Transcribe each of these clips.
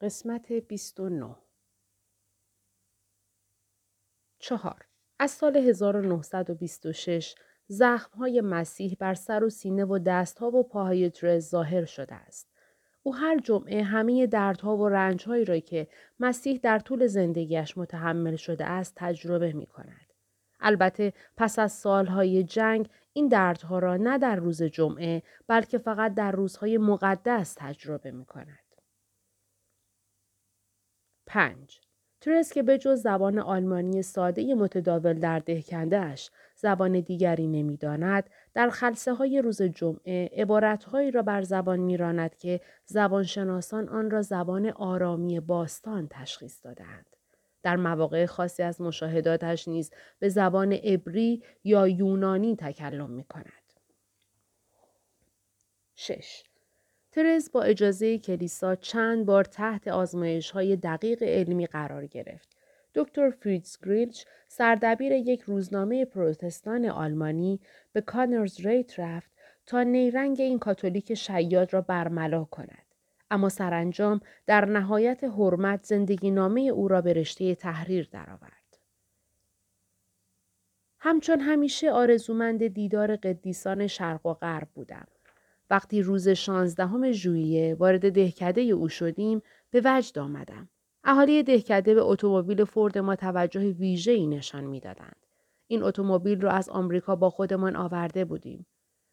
قسمت 29 چهار از سال 1926 های مسیح بر سر و سینه و دستها و پاهای ترز ظاهر شده است. او هر جمعه همه دردها و رنجهایی را که مسیح در طول زندگیش متحمل شده است تجربه می کند. البته پس از سالهای جنگ این دردها را نه در روز جمعه بلکه فقط در روزهای مقدس تجربه می کند. 5. ترس که به جز زبان آلمانی ساده متداول در دهکنده اش زبان دیگری نمی‌داند در خلصه های روز جمعه عبارتهایی را بر زبان میراند که زبانشناسان آن را زبان آرامی باستان تشخیص دادند. در مواقع خاصی از مشاهداتش نیز به زبان عبری یا یونانی تکلم می کند. 6. ترز با اجازه کلیسا چند بار تحت آزمایش های دقیق علمی قرار گرفت. دکتر فریدز گریلچ سردبیر یک روزنامه پروتستان آلمانی به کانرز ریت رفت تا نیرنگ این کاتولیک شیاد را برملا کند. اما سرانجام در نهایت حرمت زندگی نامه او را به رشته تحریر درآورد. همچون همیشه آرزومند دیدار قدیسان شرق و غرب بودم. وقتی روز شانزدهم ژوئیه وارد دهکده او شدیم به وجد آمدم. اهالی دهکده به اتومبیل فورد ما توجه ویژه‌ای نشان می‌دادند. این اتومبیل را از آمریکا با خودمان آورده بودیم.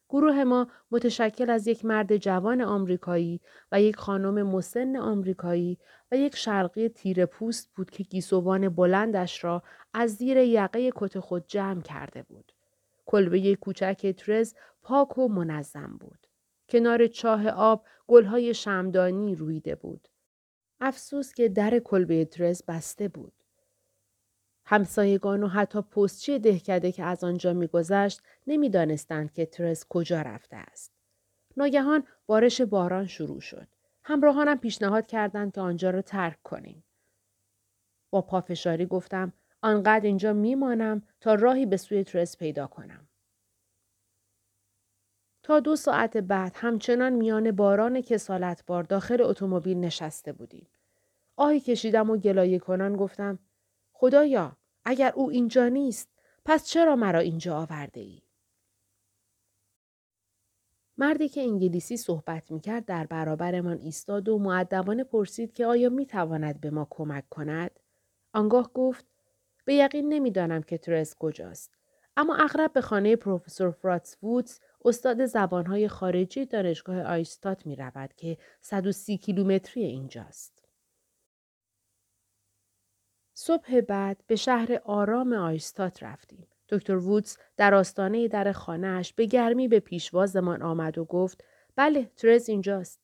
گروه ما متشکل از یک مرد جوان آمریکایی و یک خانم مسن آمریکایی و یک شرقی تیر پوست بود که گیسوان بلندش را از زیر یقه کت خود جمع کرده بود. کلبه کوچک ترز پاک و منظم بود. کنار چاه آب گلهای شمدانی رویده بود. افسوس که در کلبه ترز بسته بود. همسایگان و حتی پستچی دهکده که از آنجا میگذشت نمی‌دانستند که ترز کجا رفته است. ناگهان بارش باران شروع شد. همراهانم پیشنهاد کردند که آنجا را ترک کنیم. با پافشاری گفتم آنقدر اینجا میمانم تا راهی به سوی ترز پیدا کنم. تا دو ساعت بعد همچنان میان باران کسالت بار داخل اتومبیل نشسته بودیم. آهی کشیدم و گلایه کنان گفتم خدایا اگر او اینجا نیست پس چرا مرا اینجا آورده ای؟ مردی که انگلیسی صحبت می کرد در برابرمان ایستاد و معدبانه پرسید که آیا می تواند به ما کمک کند؟ آنگاه گفت به یقین نمی‌دانم که ترس کجاست. اما اغرب به خانه پروفسور فراتس وودز استاد زبانهای خارجی دانشگاه آیستات می رود که 130 کیلومتری اینجاست. صبح بعد به شهر آرام آیستات رفتیم. دکتر وودز در آستانه در خانهاش به گرمی به پیشوازمان آمد و گفت بله ترز اینجاست.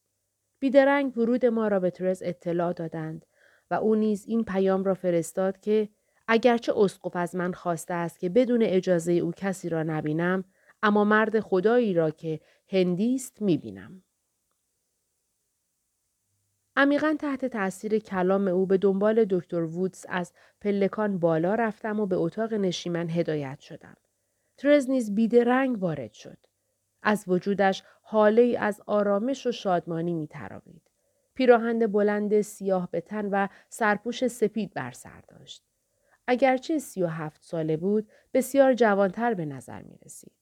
بیدرنگ ورود ما را به ترز اطلاع دادند و او نیز این پیام را فرستاد که اگرچه اسقف از من خواسته است که بدون اجازه او کسی را نبینم اما مرد خدایی را که هندی است می‌بینم. عمیقا تحت تاثیر کلام او به دنبال دکتر وودز از پلکان بالا رفتم و به اتاق نشیمن هدایت شدم. ترز نیز رنگ وارد شد. از وجودش حاله ای از آرامش و شادمانی می تراوید. پیراهند بلند سیاه به تن و سرپوش سپید بر سر داشت. اگرچه سی و هفت ساله بود بسیار جوانتر به نظر می رسید.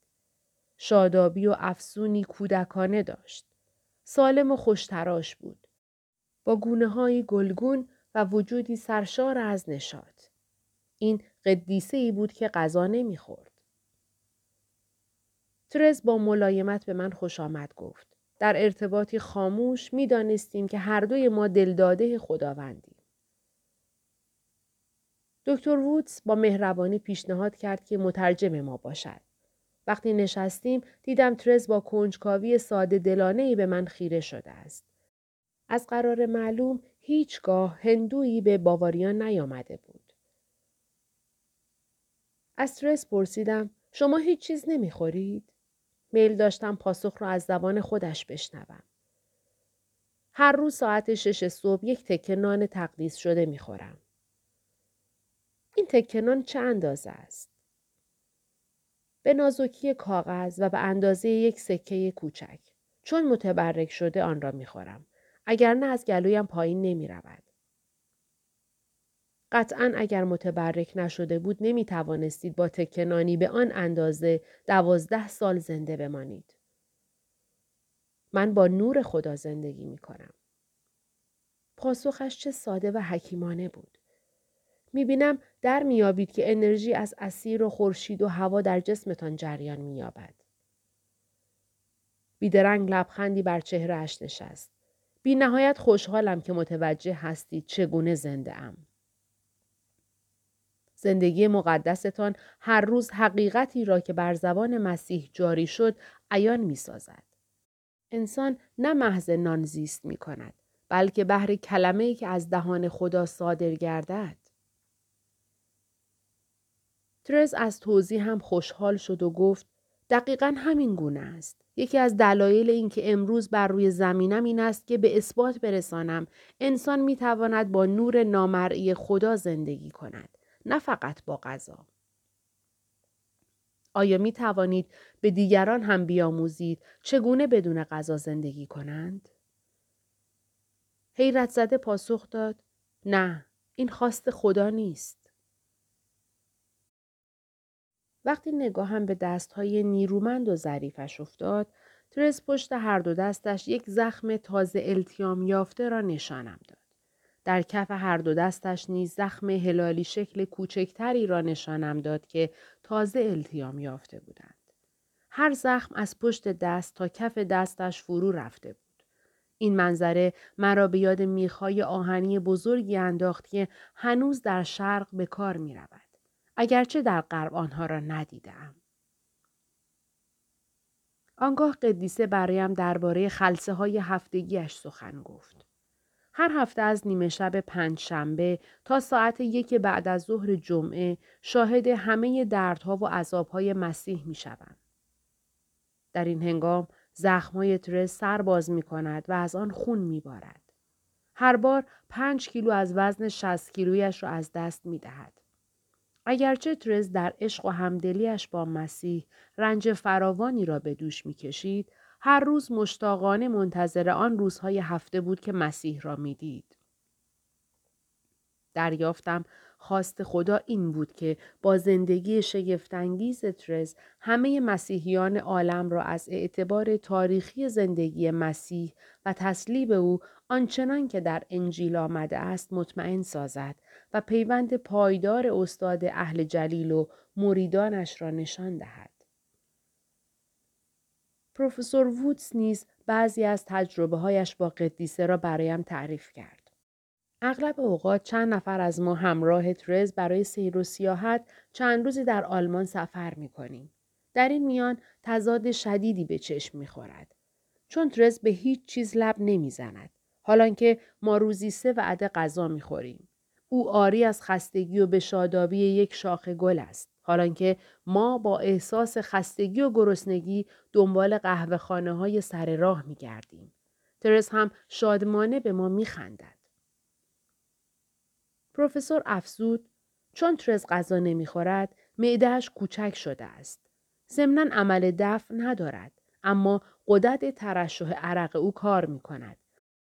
شادابی و افسونی کودکانه داشت. سالم و خوشتراش بود. با گونه های گلگون و وجودی سرشار از نشاط. این قدیسه ای بود که غذا نمی‌خورد. ترز با ملایمت به من خوش آمد گفت. در ارتباطی خاموش می دانستیم که هر دوی ما دلداده خداوندیم. دکتر وودز با مهربانی پیشنهاد کرد که مترجم ما باشد. وقتی نشستیم دیدم ترز با کنجکاوی ساده دلانه ای به من خیره شده است. از قرار معلوم هیچگاه هندویی به باواریان نیامده بود. از ترز پرسیدم شما هیچ چیز نمی‌خورید؟ میل داشتم پاسخ را از زبان خودش بشنوم. هر روز ساعت شش صبح یک تکه نان تقدیس شده می‌خورم. این تکه نان چه اندازه است؟ به نازکی کاغذ و به اندازه یک سکه کوچک. چون متبرک شده آن را می‌خورم. اگر نه از گلویم پایین نمی رود. قطعا اگر متبرک نشده بود نمی توانستید با تکنانی به آن اندازه دوازده سال زنده بمانید. من با نور خدا زندگی می کنم. پاسخش چه ساده و حکیمانه بود. می بینم در میابید که انرژی از اسیر و خورشید و هوا در جسمتان جریان مییابد. بیدرنگ لبخندی بر چهرهش نشست. بی نهایت خوشحالم که متوجه هستید چگونه زنده ام. زندگی مقدستان هر روز حقیقتی را که بر زبان مسیح جاری شد عیان می سازد. انسان نه محض نان زیست می کند بلکه بهر کلمه ای که از دهان خدا صادر گردد. ترز از توضیح هم خوشحال شد و گفت دقیقا همین گونه است. یکی از دلایل اینکه امروز بر روی زمینم این است که به اثبات برسانم انسان می تواند با نور نامرئی خدا زندگی کند. نه فقط با غذا. آیا می توانید به دیگران هم بیاموزید چگونه بدون غذا زندگی کنند؟ حیرت زده پاسخ داد نه این خواست خدا نیست. وقتی نگاهم به دستهای نیرومند و ظریفش افتاد ترس پشت هر دو دستش یک زخم تازه التیام یافته را نشانم داد. در کف هر دو دستش نیز زخم هلالی شکل کوچکتری را نشانم داد که تازه التیام یافته بودند. هر زخم از پشت دست تا کف دستش فرو رفته بود. این منظره مرا به یاد میخای آهنی بزرگی انداخت که هنوز در شرق به کار می رود. اگرچه در غرب آنها را ندیدم. آنگاه قدیسه برایم درباره خلصه های هفتگیش سخن گفت. هر هفته از نیمه شب پنج شنبه تا ساعت یک بعد از ظهر جمعه شاهد همه دردها و عذابهای مسیح می شوند. در این هنگام زخمهای ترس سر باز می کند و از آن خون می بارد. هر بار پنج کیلو از وزن شست کیلویش را از دست می دهد. اگرچه ترز در عشق و همدلیش با مسیح رنج فراوانی را به دوش می کشید، هر روز مشتاقانه منتظر آن روزهای هفته بود که مسیح را می‌دید. دریافتم خواست خدا این بود که با زندگی شگفتانگیز ترز همه مسیحیان عالم را از اعتبار تاریخی زندگی مسیح و تسلیب او آنچنان که در انجیل آمده است مطمئن سازد و پیوند پایدار استاد اهل جلیل و مریدانش را نشان دهد. پروفسور وودز نیز بعضی از تجربه هایش با قدیسه را برایم تعریف کرد. اغلب اوقات چند نفر از ما همراه ترز برای سیر و سیاحت چند روزی در آلمان سفر می کنیم. در این میان تضاد شدیدی به چشم می خورد. چون ترز به هیچ چیز لب نمی زند. حالان که ما روزی سه وعده غذا می خوریم. او آری از خستگی و به شادابی یک شاخه گل است. حالانکه ما با احساس خستگی و گرسنگی دنبال قهوه خانه های سر راه می گردیم. ترس هم شادمانه به ما می خندد. پروفسور افزود چون ترس غذا نمی‌خورد معدهش کوچک شده است. ضمنا عمل دفع ندارد اما قدرت ترشح عرق او کار می کند.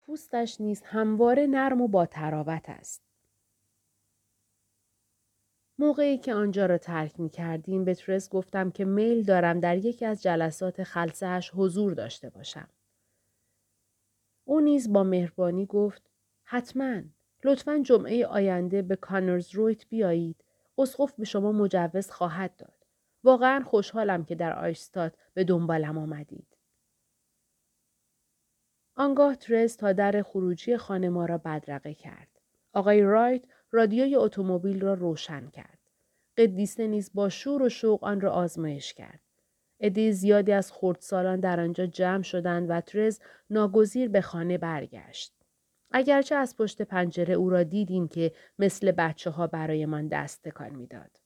پوستش نیز همواره نرم و با تراوت است. موقعی که آنجا را ترک می کردیم به ترس گفتم که میل دارم در یکی از جلسات خلصهش حضور داشته باشم. او نیز با مهربانی گفت حتما لطفا جمعه آینده به کانرز رویت بیایید. اسقف به شما مجوز خواهد داد. واقعا خوشحالم که در آیستاد به دنبالم آمدید. آنگاه ترس تا در خروجی خانه ما را بدرقه کرد. آقای رایت رادیوی اتومبیل را روشن کرد. قدیسه نیز با شور و شوق آن را آزمایش کرد. عده زیادی از خردسالان در آنجا جمع شدند و ترز ناگزیر به خانه برگشت. اگرچه از پشت پنجره او را دیدیم که مثل بچه ها برایمان دست تکان می‌داد.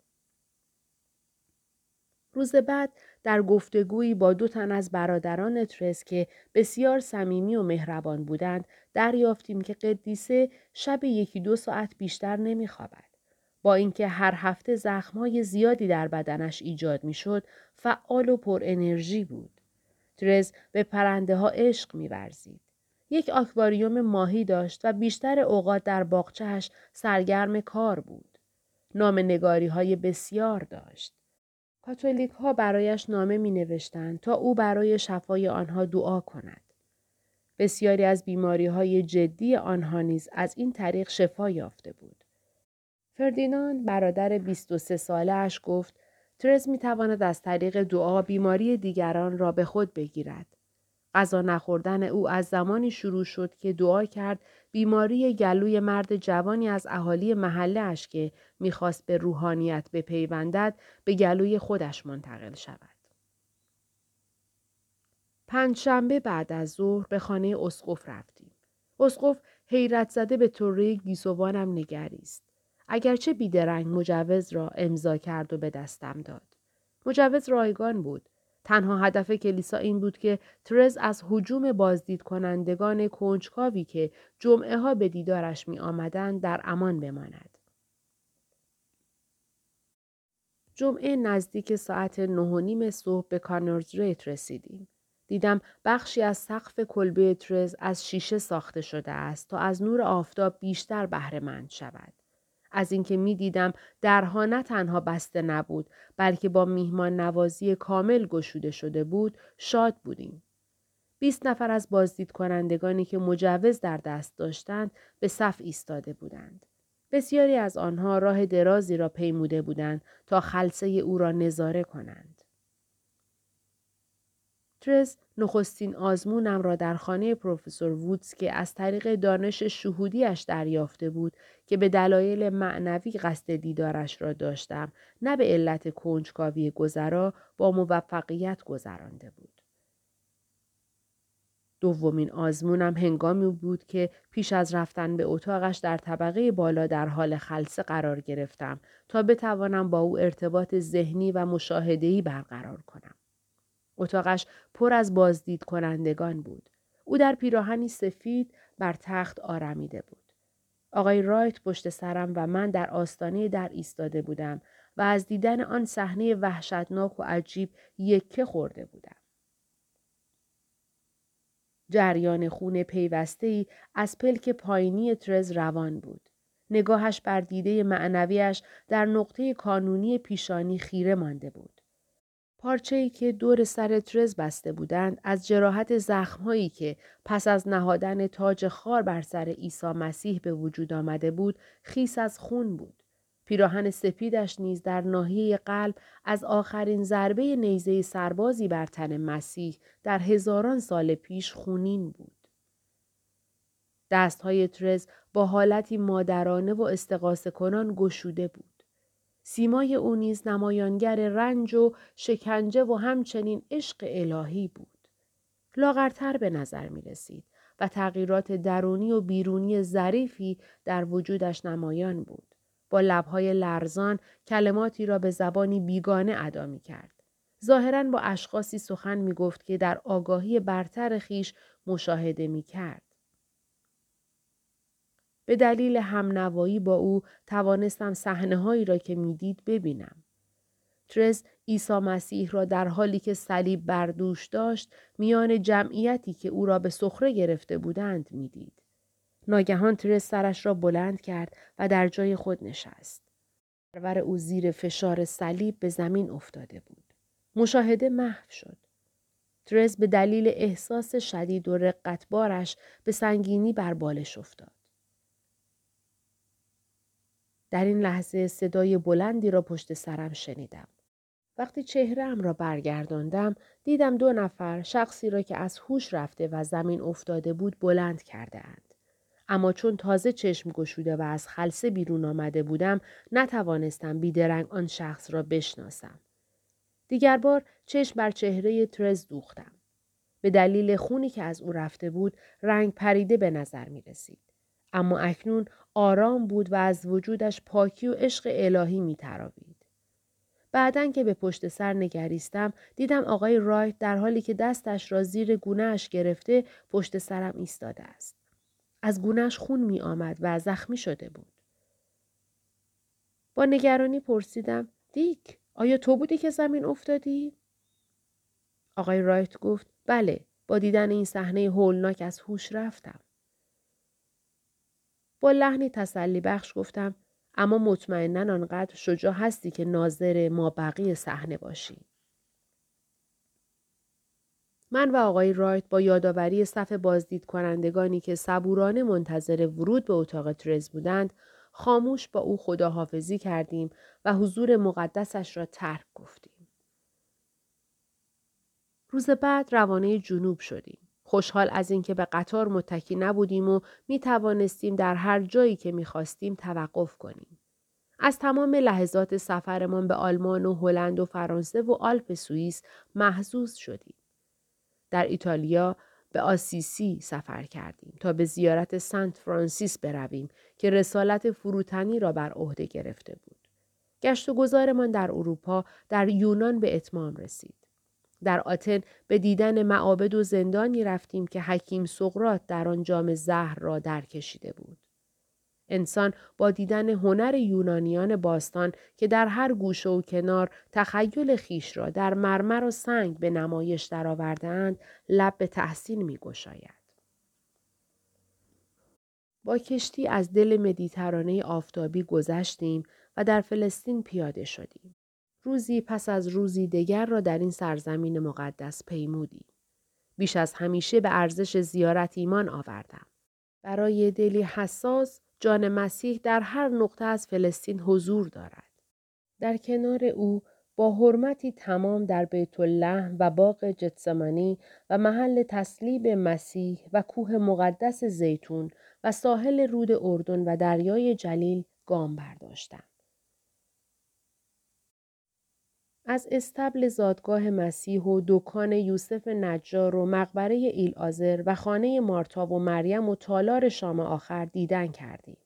روز بعد در گفتگویی با دو تن از برادران ترس که بسیار صمیمی و مهربان بودند دریافتیم که قدیسه شب یکی دو ساعت بیشتر نمیخوابد. با اینکه هر هفته زخمهای زیادی در بدنش ایجاد می‌شد فعال و پر انرژی بود. ترز به پرنده ها عشق میورزید. یک آکواریوم ماهی داشت و بیشتر اوقات در باغچهش سرگرم کار بود. نام نگاری های بسیار داشت. کاتولیک ها برایش نامه می نوشتند تا او برای شفای آنها دعا کند. بسیاری از بیماری های جدی آنها نیز از این طریق شفا یافته بود. فردیناند برادر 23 ساله اش گفت ترز می تواند از طریق دعا بیماری دیگران را به خود بگیرد. غذا نخوردن او از زمانی شروع شد که دعا کرد بیماری گلوی مرد جوانی از اهالی محله اش که می‌خواست به روحانیت بپیوندد به گلوی خودش منتقل شود. پنجشنبه بعد از ظهر به خانه اسقف رفتیم. اسقف حیرت زده به طوری گیسوانم نگریست. اگرچه بیدرنگ مجوز را امضا کرد و به دستم داد. مجوز رایگان بود. تنها هدف کلیسا این بود که ترز از حجوم بازدید کنندگان کنجکاوی که جمعه ها به دیدارش می آمدن در امان بماند. جمعه نزدیک ساعت نه و نیم صبح به کانرز ریت رسیدیم. دیدم بخشی از سقف کلبه ترز از شیشه ساخته شده است تا از نور آفتاب بیشتر بهره شود. از اینکه می دیدم درها نه تنها بسته نبود بلکه با میهمان نوازی کامل گشوده شده بود شاد بودیم. بیست نفر از بازدید کنندگانی که مجوز در دست داشتند به صف ایستاده بودند. بسیاری از آنها راه درازی را پیموده بودند تا خلصه او را نظاره کنند. ترز نخستین آزمونم را در خانه پروفسور وودز که از طریق دانش شهودیش دریافته بود که به دلایل معنوی قصد دیدارش را داشتم نه به علت کنجکاوی گذرا با موفقیت گذرانده بود. دومین آزمونم هنگامی بود که پیش از رفتن به اتاقش در طبقه بالا در حال خلصه قرار گرفتم تا بتوانم با او ارتباط ذهنی و مشاهدهی برقرار کنم. اتاقش پر از بازدید کنندگان بود. او در پیراهنی سفید بر تخت آرمیده بود. آقای رایت پشت سرم و من در آستانه در ایستاده بودم و از دیدن آن صحنه وحشتناک و عجیب یکه خورده بودم. جریان خون پیوسته ای از پلک پایینی ترز روان بود. نگاهش بر دیده معنویش در نقطه کانونی پیشانی خیره مانده بود. ای که دور سر ترز بسته بودند از جراحت زخمهایی که پس از نهادن تاج خار بر سر عیسی مسیح به وجود آمده بود خیس از خون بود. پیراهن سپیدش نیز در ناحیه قلب از آخرین ضربه نیزه سربازی بر تن مسیح در هزاران سال پیش خونین بود. دستهای ترز با حالتی مادرانه و استقاسه کنان گشوده بود. سیمای او نیز نمایانگر رنج و شکنجه و همچنین عشق الهی بود. لاغرتر به نظر می رسید و تغییرات درونی و بیرونی ظریفی در وجودش نمایان بود. با لبهای لرزان کلماتی را به زبانی بیگانه ادا می کرد. ظاهرا با اشخاصی سخن می گفت که در آگاهی برتر خیش مشاهده می کرد. به دلیل همنوایی با او توانستم صحنه هایی را که می‌دید ببینم. ترز عیسی مسیح را در حالی که صلیب بردوش داشت میان جمعیتی که او را به سخره گرفته بودند می‌دید. ناگهان ترز سرش را بلند کرد و در جای خود نشست. پرور او زیر فشار صلیب به زمین افتاده بود. مشاهده محو شد. ترز به دلیل احساس شدید و رقتبارش به سنگینی بر بالش افتاد. در این لحظه صدای بلندی را پشت سرم شنیدم. وقتی چهرهام را برگرداندم دیدم دو نفر شخصی را که از هوش رفته و زمین افتاده بود بلند کرده اند. اما چون تازه چشم گشوده و از خلصه بیرون آمده بودم نتوانستم بیدرنگ آن شخص را بشناسم. دیگر بار چشم بر چهره ترز دوختم. به دلیل خونی که از او رفته بود رنگ پریده به نظر می رسید. اما اکنون آرام بود و از وجودش پاکی و عشق الهی می تراوید. بعدن که به پشت سر نگریستم دیدم آقای رایت در حالی که دستش را زیر گونهش گرفته پشت سرم ایستاده است. از گونهش خون می آمد و زخمی شده بود. با نگرانی پرسیدم دیک آیا تو بودی که زمین افتادی؟ آقای رایت گفت بله با دیدن این صحنه هولناک از هوش رفتم. با لحنی تسلی بخش گفتم اما مطمئنا آنقدر شجاع هستی که ناظر ما بقیه صحنه باشی. من و آقای رایت با یادآوری صف بازدید کنندگانی که صبورانه منتظر ورود به اتاق ترز بودند خاموش با او خداحافظی کردیم و حضور مقدسش را ترک گفتیم. روز بعد روانه جنوب شدیم. خوشحال از اینکه به قطار متکی نبودیم و می توانستیم در هر جایی که می خواستیم توقف کنیم. از تمام لحظات سفرمان به آلمان و هلند و فرانسه و آلپ سوئیس محزوز شدیم. در ایتالیا به آسیسی سفر کردیم تا به زیارت سنت فرانسیس برویم که رسالت فروتنی را بر عهده گرفته بود. گشت و گذارمان در اروپا در یونان به اتمام رسید. در آتن به دیدن معابد و زندانی رفتیم که حکیم سقرات در آن جام زهر را در کشیده بود. انسان با دیدن هنر یونانیان باستان که در هر گوشه و کنار تخیل خیش را در مرمر و سنگ به نمایش درآوردهاند لب به تحسین می گشاید. با کشتی از دل مدیترانه آفتابی گذشتیم و در فلسطین پیاده شدیم. روزی پس از روزی دیگر را در این سرزمین مقدس پیمودیم. بیش از همیشه به ارزش زیارت ایمان آوردم. برای دلی حساس جان مسیح در هر نقطه از فلسطین حضور دارد. در کنار او با حرمتی تمام در بیت الله و باغ جتسمانی و محل تسلیب مسیح و کوه مقدس زیتون و ساحل رود اردن و دریای جلیل گام برداشتم. از استبل زادگاه مسیح و دکان یوسف نجار و مقبره ایل آزر و خانه مارتا و مریم و تالار شام آخر دیدن کردیم.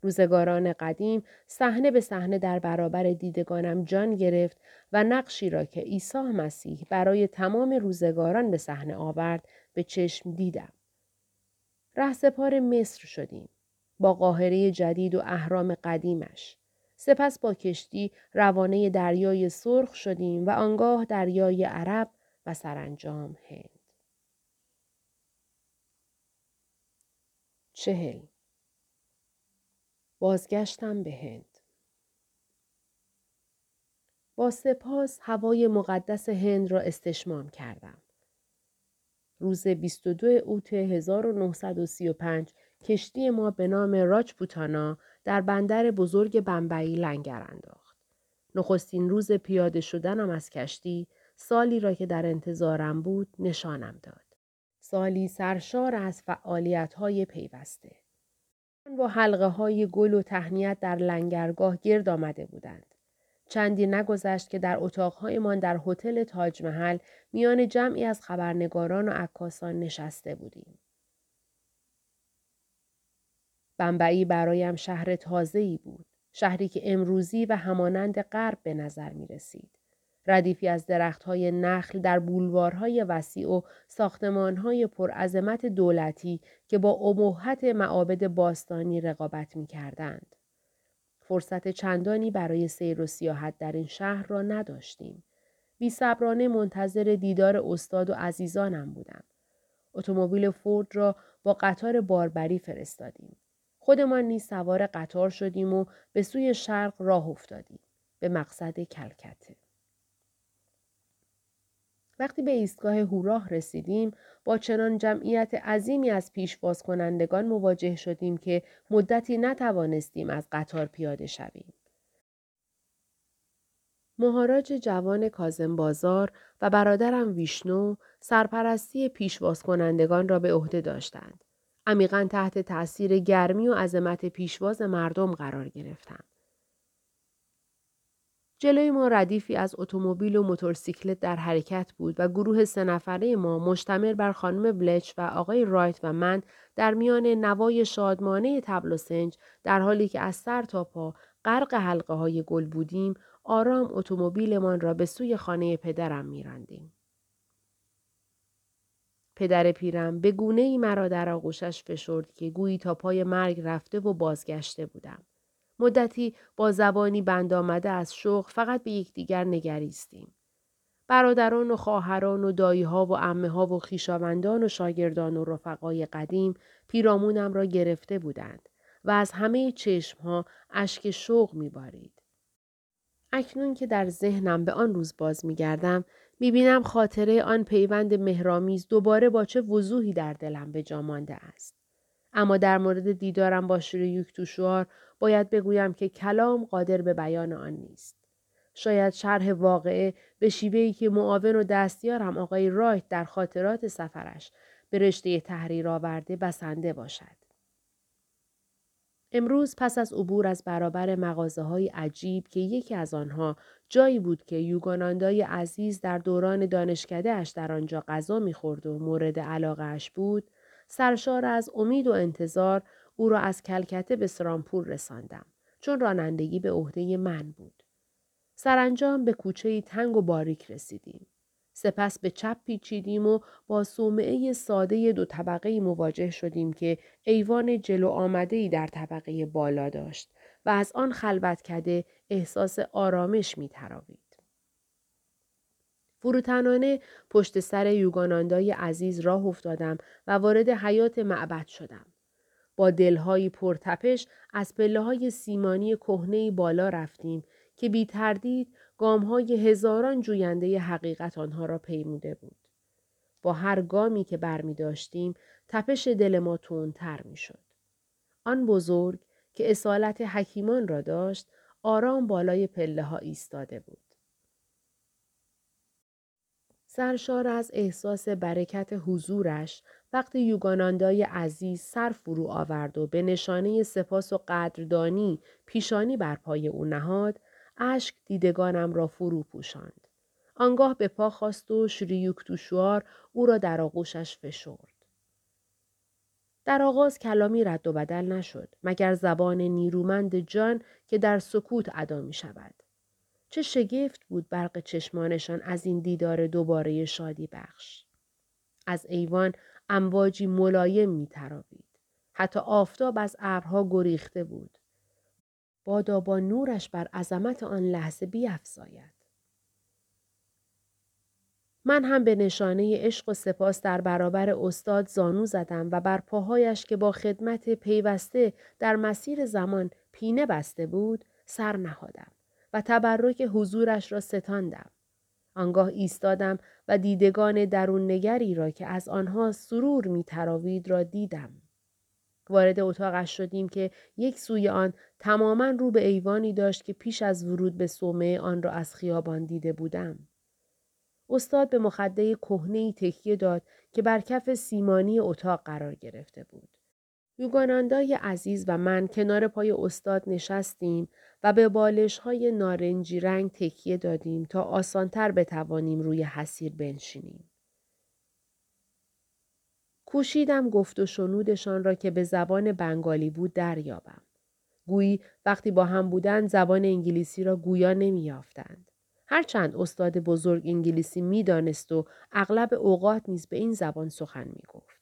روزگاران قدیم صحنه به صحنه در برابر دیدگانم جان گرفت و نقشی را که عیسی مسیح برای تمام روزگاران به صحنه آورد به چشم دیدم. رهسپار مصر شدیم با قاهره جدید و اهرام قدیمش. سپس با کشتی روانه دریای سرخ شدیم و آنگاه دریای عرب و سرانجام هند. چهل بازگشتم به هند. با سپاس هوای مقدس هند را استشمام کردم. روز 22 اوت 1935 کشتی ما به نام راج بوتانا در بندر بزرگ بمبئی لنگر انداخت. نخستین روز پیاده شدنم از کشتی سالی را که در انتظارم بود نشانم داد. سالی سرشار از فعالیت های پیوسته. با حلقه های گل و تهنیت در لنگرگاه گرد آمده بودند. چندی نگذشت که در اتاقهایمان در هتل تاج محل میان جمعی از خبرنگاران و عکاسان نشسته بودیم. بمبئی برایم شهر تازه‌ای بود. شهری که امروزی و همانند غرب به نظر می رسید. ردیفی از درختهای نخل در بولوارهای وسیع و ساختمانهای پرعظمت دولتی که با ابهت معابد باستانی رقابت می کردند. فرصت چندانی برای سیر و سیاحت در این شهر را نداشتیم. بی صبرانه منتظر دیدار استاد و عزیزانم بودم. اتومبیل فورد را با قطار باربری فرستادیم. خودمان نیز سوار قطار شدیم و به سوی شرق راه افتادیم. به مقصد کلکته. وقتی به ایستگاه هوراه رسیدیم با چنان جمعیت عظیمی از پیشواز کنندگان مواجه شدیم که مدتی نتوانستیم از قطار پیاده شویم. مهاراج جوان کازم بازار و برادرم ویشنو سرپرستی پیشواز کنندگان را به عهده داشتند. عمیقا تحت تأثیر گرمی و عظمت پیشواز مردم قرار گرفتند. جلوی ما ردیفی از اتومبیل و موتورسیکلت در حرکت بود و گروه سه نفره ما مشتمل بر خانم بلچ و آقای رایت و من در میان نوای شادمانه تبل و سنج در حالی که از سر تا پا غرق حلقه های گل بودیم آرام اتومبیلمان را به سوی خانه پدرم میراندیم. پدر پیرم به گونه ای مرا در آغوشش فشرد که گویی تا پای مرگ رفته و بازگشته بودم. مدتی با زبانی بند آمده از شوق فقط به یکدیگر نگریستیم. برادران و خواهران و داییها و امه ها و خیشاوندان و شاگردان و رفقای قدیم پیرامونم را گرفته بودند و از همه چشمها اشک شوق میبارید. اکنون که در ذهنم به آن روز باز میگردم می‌بینم خاطره آن پیوند مهرامیز دوباره با چه وضوحی در دلم به جا مانده است. اما در مورد دیدارم با شیریوک توشوار باید بگویم که کلام قادر به بیان آن نیست. شاید شرح واقعه به شیوهی که معاون و دستیارم آقای رایت در خاطرات سفرش به رشته تحریر آورده بسنده باشد. امروز پس از عبور از برابر مغازه های عجیب که یکی از آنها جایی بود که یوگاناندای عزیز در دوران دانشکده در آنجا غذا می‌خورد و مورد علاقه بود، سرشار از امید و انتظار او را از کلکته به سرامپور رساندم چون رانندگی به عهده من بود. سرانجام به کوچه تنگ و باریک رسیدیم. سپس به چپ پیچیدیم و با صومعه ساده دو طبقه مواجه شدیم که ایوان جلو آمده ای در طبقه بالا داشت و از آن خلوت کده احساس آرامش می تراوید. فروتنانه پشت سر یوگاناندای عزیز راه افتادم و وارد حیات معبد شدم. با دلهایی پرتپش از پله های سیمانی کهنه بالا رفتیم که بی تردید گام های هزاران جوینده حقیقت آنها را پیموده بود. با هر گامی که برمی داشتیم تپش دل ما تونتر می شد. آن بزرگ که اصالت حکیمان را داشت آرام بالای پله ها ایستاده بود. سرشار از احساس برکت حضورش وقتی یوگاناندای عزیز سر فرو آورد و به نشانه سپاس و قدردانی پیشانی بر پای او نهاد اشک دیدگانم را فرو پوشاند. آنگاه به پا خواست و شریوک توشوار او را در آغوشش فشرد. در آغاز کلامی رد و بدل نشد مگر زبان نیرومند جان که در سکوت ادا می شود. چه شگفت بود برق چشمانشان از این دیدار دوباره شادی بخش. از ایوان امواجی ملایم می تراوید. حتی آفتاب از ابرها گریخته بود. بادا با نورش بر عظمت آن لحظه بیافزاید. من هم به نشانه عشق و سپاس در برابر استاد زانو زدم و بر پاهایش که با خدمت پیوسته در مسیر زمان پینه بسته بود سر نهادم و تبرک حضورش را ستاندم. آنگاه ایستادم و دیدگان درون نگری را که از آنها سرور می تراوید را دیدم. وارد اتاقش شدیم که یک سوی آن تماما رو به ایوانی داشت که پیش از ورود به صومعه آن را از خیابان دیده بودم. استاد به مخده کهنه تکیه داد که بر کف سیمانی اتاق قرار گرفته بود. یوگاناندای عزیز و من کنار پای استاد نشستیم و به بالش های نارنجی رنگ تکیه دادیم تا آسانتر بتوانیم روی حسیر بنشینیم. کوشیدم گفت و شنودشان را که به زبان بنگالی بود دریابم. گویی وقتی با هم بودند زبان انگلیسی را گویا نمیافتند. هرچند استاد بزرگ انگلیسی می‌دانست و اغلب اوقات نیز به این زبان سخن می گفت.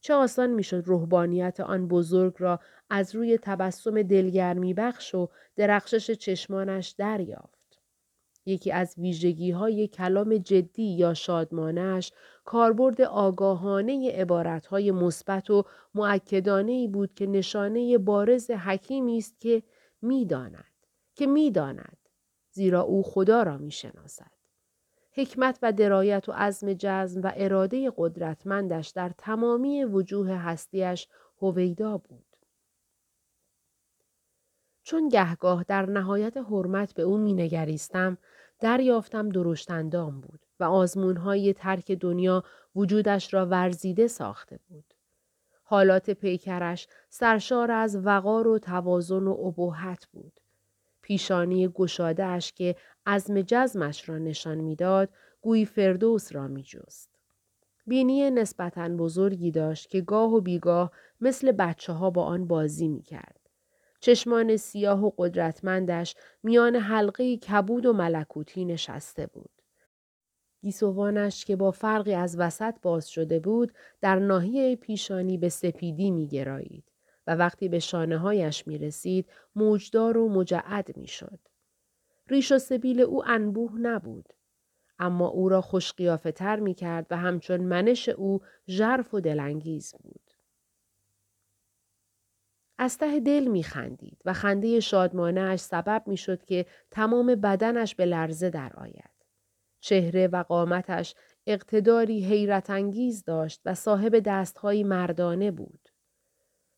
چه آسان می‌شد روحانیت آن بزرگ را از روی تبسم دلگرمی بخش و درخشش چشمانش دریافت. یکی از ویژگی های کلام جدی یا شادمانش کاربرد آگاهانه عبارت های مثبت و معکدانه ای بود که نشانه بارز حکیمی است که می‌داند که می‌داند زیرا او خدا را می‌شناسد. حکمت و درایت و عزم جزم و اراده قدرتمندش در تمامی وجوه هستیش هویدا بود. چون گهگاه در نهایت حرمت به او مینگریستم دریافتم درشتندام بود و آزمونهای ترک دنیا وجودش را ورزیده ساخته بود. حالات پیکرش سرشار از وقار و توازن و ابهت بود. پیشانی گشادهش که عزم جزمش را نشان می‌داد گویی فردوس را می جست. بینی نسبتا بزرگی داشت که گاه و بیگاه مثل بچه ها با آن بازی می کرد. چشمان سیاه و قدرتمندش میان حلقه کبود و ملکوتی نشسته بود. گیسوانش که با فرقی از وسط باز شده بود در ناحیه پیشانی به سپیدی می گرایید و وقتی به شانه هایش می رسید موجدار و مجعد می شد. ریش و سبیل او انبوه نبود. اما او را خوش تر می کرد و همچون منش او ژرف و دلانگیز بود. از ته دل می خندید و خنده شادمانه سبب می شد که تمام بدنش به لرزه درآید. چهره و قامتش اقتداری حیرت انگیز داشت و صاحب دستهایی مردانه بود.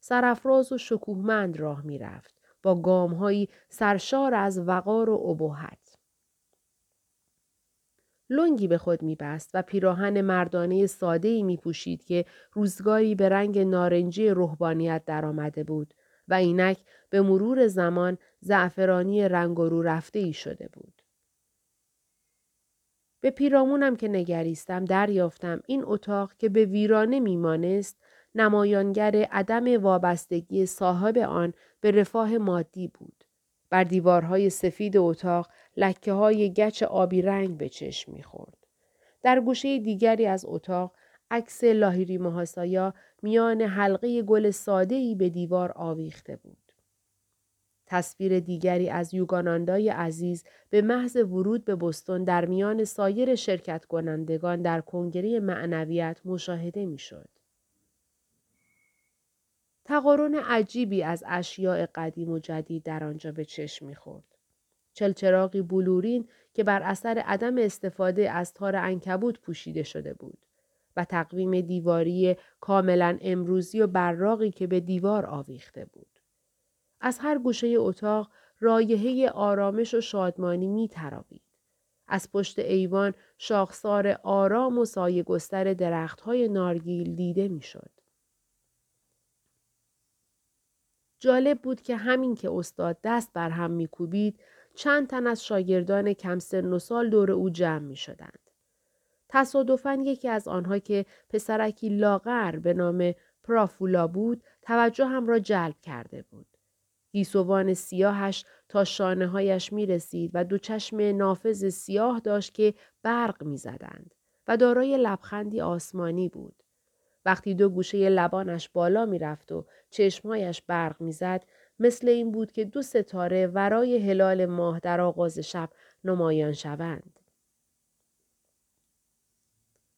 سرفراز و شکوهمند راه می رفت با گامهایی سرشار از وقار و ابهت. لنگی به خود می بست و پیراهن مردانه ساده می پوشید که روزگاری به رنگ نارنجی روحانیت درآمده بود و اینک به مرور زمان زعفرانی رنگ و رو رفته ای شده بود. به پیرامونم که نگریستم دریافتم این اتاق که به ویرانه میمانست نمایانگر عدم وابستگی صاحب آن به رفاه مادی بود. بر دیوارهای سفید اتاق لکه های گچ آبی رنگ به چشم می‌خورد. در گوشه دیگری از اتاق عکس لاهیری محاسایا میان حلقه گل ساده ای به دیوار آویخته بود. تصویر دیگری از یوگاناندای عزیز به محض ورود به بستون در میان سایر شرکت کنندگان در کنگره معنویت مشاهده می‌شد. تقارن عجیبی از اشیاء قدیم و جدید در آنجا به چشم می‌خورد. چلچراغی بلورین که بر اثر عدم استفاده از تار انکبوت پوشیده شده بود و تقویم دیواری کاملا امروزی و براقی که به دیوار آویخته بود. از هر گوشه اتاق رایحه آرامش و شادمانی می ترابید. از پشت ایوان شاخسار آرام و سایه گستر درختهای نارگیل دیده می‌شد. جالب بود که همین که استاد دست بر هم میکوبید چند تن از شاگردان کم سن و سال دور او جمع می شدند. تصادفاً یکی از آنها که پسرکی لاغر به نام پرافولا بود توجه هم را جلب کرده بود. گیسوان سیاهش تا شانه هایش می رسید و دو چشم نافذ سیاه داشت که برق می زدند و دارای لبخندی آسمانی بود. وقتی دو گوشه لبانش بالا می رفت و چشمهایش برق می زد مثل این بود که دو ستاره ورای هلال ماه در آغاز شب نمایان شوند.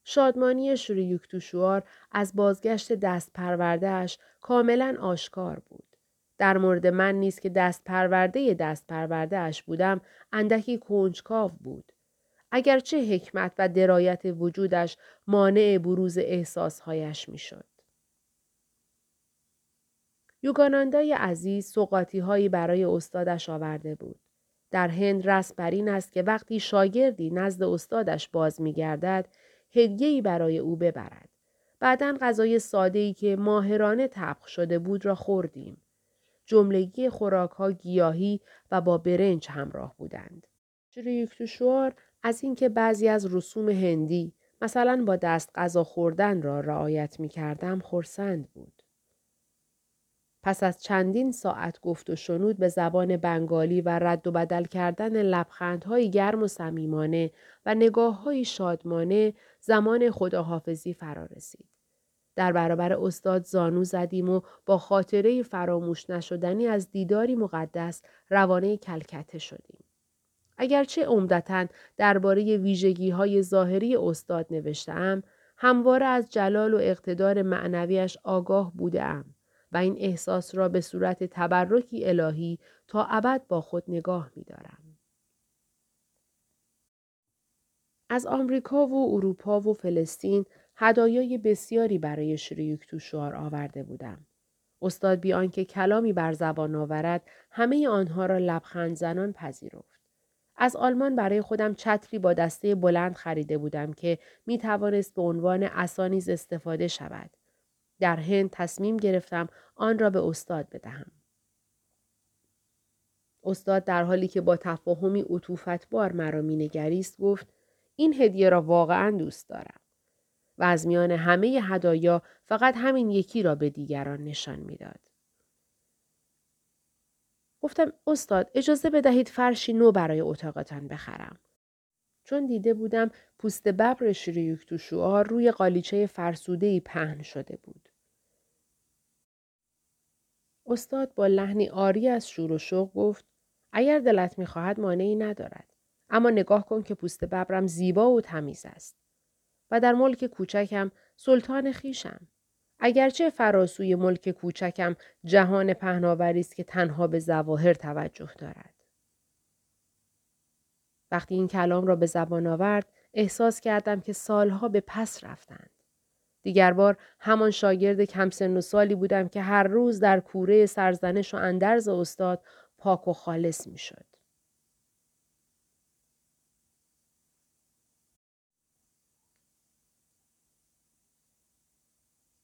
شادمانی شوریوکتوشوار از بازگشت دست پروردهش کاملا آشکار بود. در مورد من نیست که دست پرورده دست پرورده اش بودم اندکی کنجکاو بود. اگرچه حکمت و درایت وجودش مانع بروز احساسهایش می‌شد. یوگاناندای عزیز سوقاتی هایی برای استادش آورده بود. در هند رسم بر این است که وقتی شاگردی نزد استادش باز می گردد، هدیه‌ای برای او ببرد. بعدا غذای ساده ای که ماهرانه طبخ شده بود را خوردیم. جملگی خوراک ها گیاهی و با برنج همراه بودند. شوار از اینکه بعضی از رسوم هندی مثلا با دست غذا خوردن را رعایت می کردم خورسند بود. پس از چندین ساعت گفت و شنود به زبان بنگالی و رد و بدل کردن لبخندهای گرم و صمیمانه و نگاه شادمانه زمان خداحافظی فرا رسید. در برابر استاد زانو زدیم و با خاطره فراموش نشدنی از دیداری مقدس روانه کلکته شدیم. اگرچه عمدتا درباره ویژگی های ظاهری استاد نوشتم، همواره از جلال و اقتدار معنویش آگاه بودم و این احساس را به صورت تبرکی الهی تا ابد با خود نگاه می دارم. از آمریکا و اروپا و فلسطین هدایای بسیاری برای شریوک توشوار آورده بودم. استاد بی آنکه کلامی بر زبان آورد همه آنها را لبخند زنان پذیرفت. از آلمان برای خودم چتری با دسته بلند خریده بودم که می توانست به عنوان اسانیز استفاده شود. در هند تصمیم گرفتم آن را به استاد بدهم. استاد در حالی که با تفاهمی بار مرا مینگریست گفت این هدیه را واقعا دوست دارم. و از میان همه هدایا فقط همین یکی را به دیگران نشان می‌داد. گفتم استاد اجازه بدهید فرشی نو برای اتاقتان بخرم. چون دیده بودم پوست ببر شریوک تو شعار روی قالیچه فرسوده پهن شده بود. استاد با لحنی آری از شور و شوق گفت اگر دلت می‌خواهد مانعی ندارد. اما نگاه کن که پوست ببرم زیبا و تمیز است. و در ملک کوچکم سلطان خیشم. اگرچه فراسوی ملک کوچکم جهان پهناوری است که تنها به زواهر توجه دارد. وقتی این کلام را به زبان آورد احساس کردم که سالها به پس رفتند. دیگر بار همان شاگرد کم سن و سالی بودم که هر روز در کوره سرزنش و اندرز استاد پاک و خالص می شد.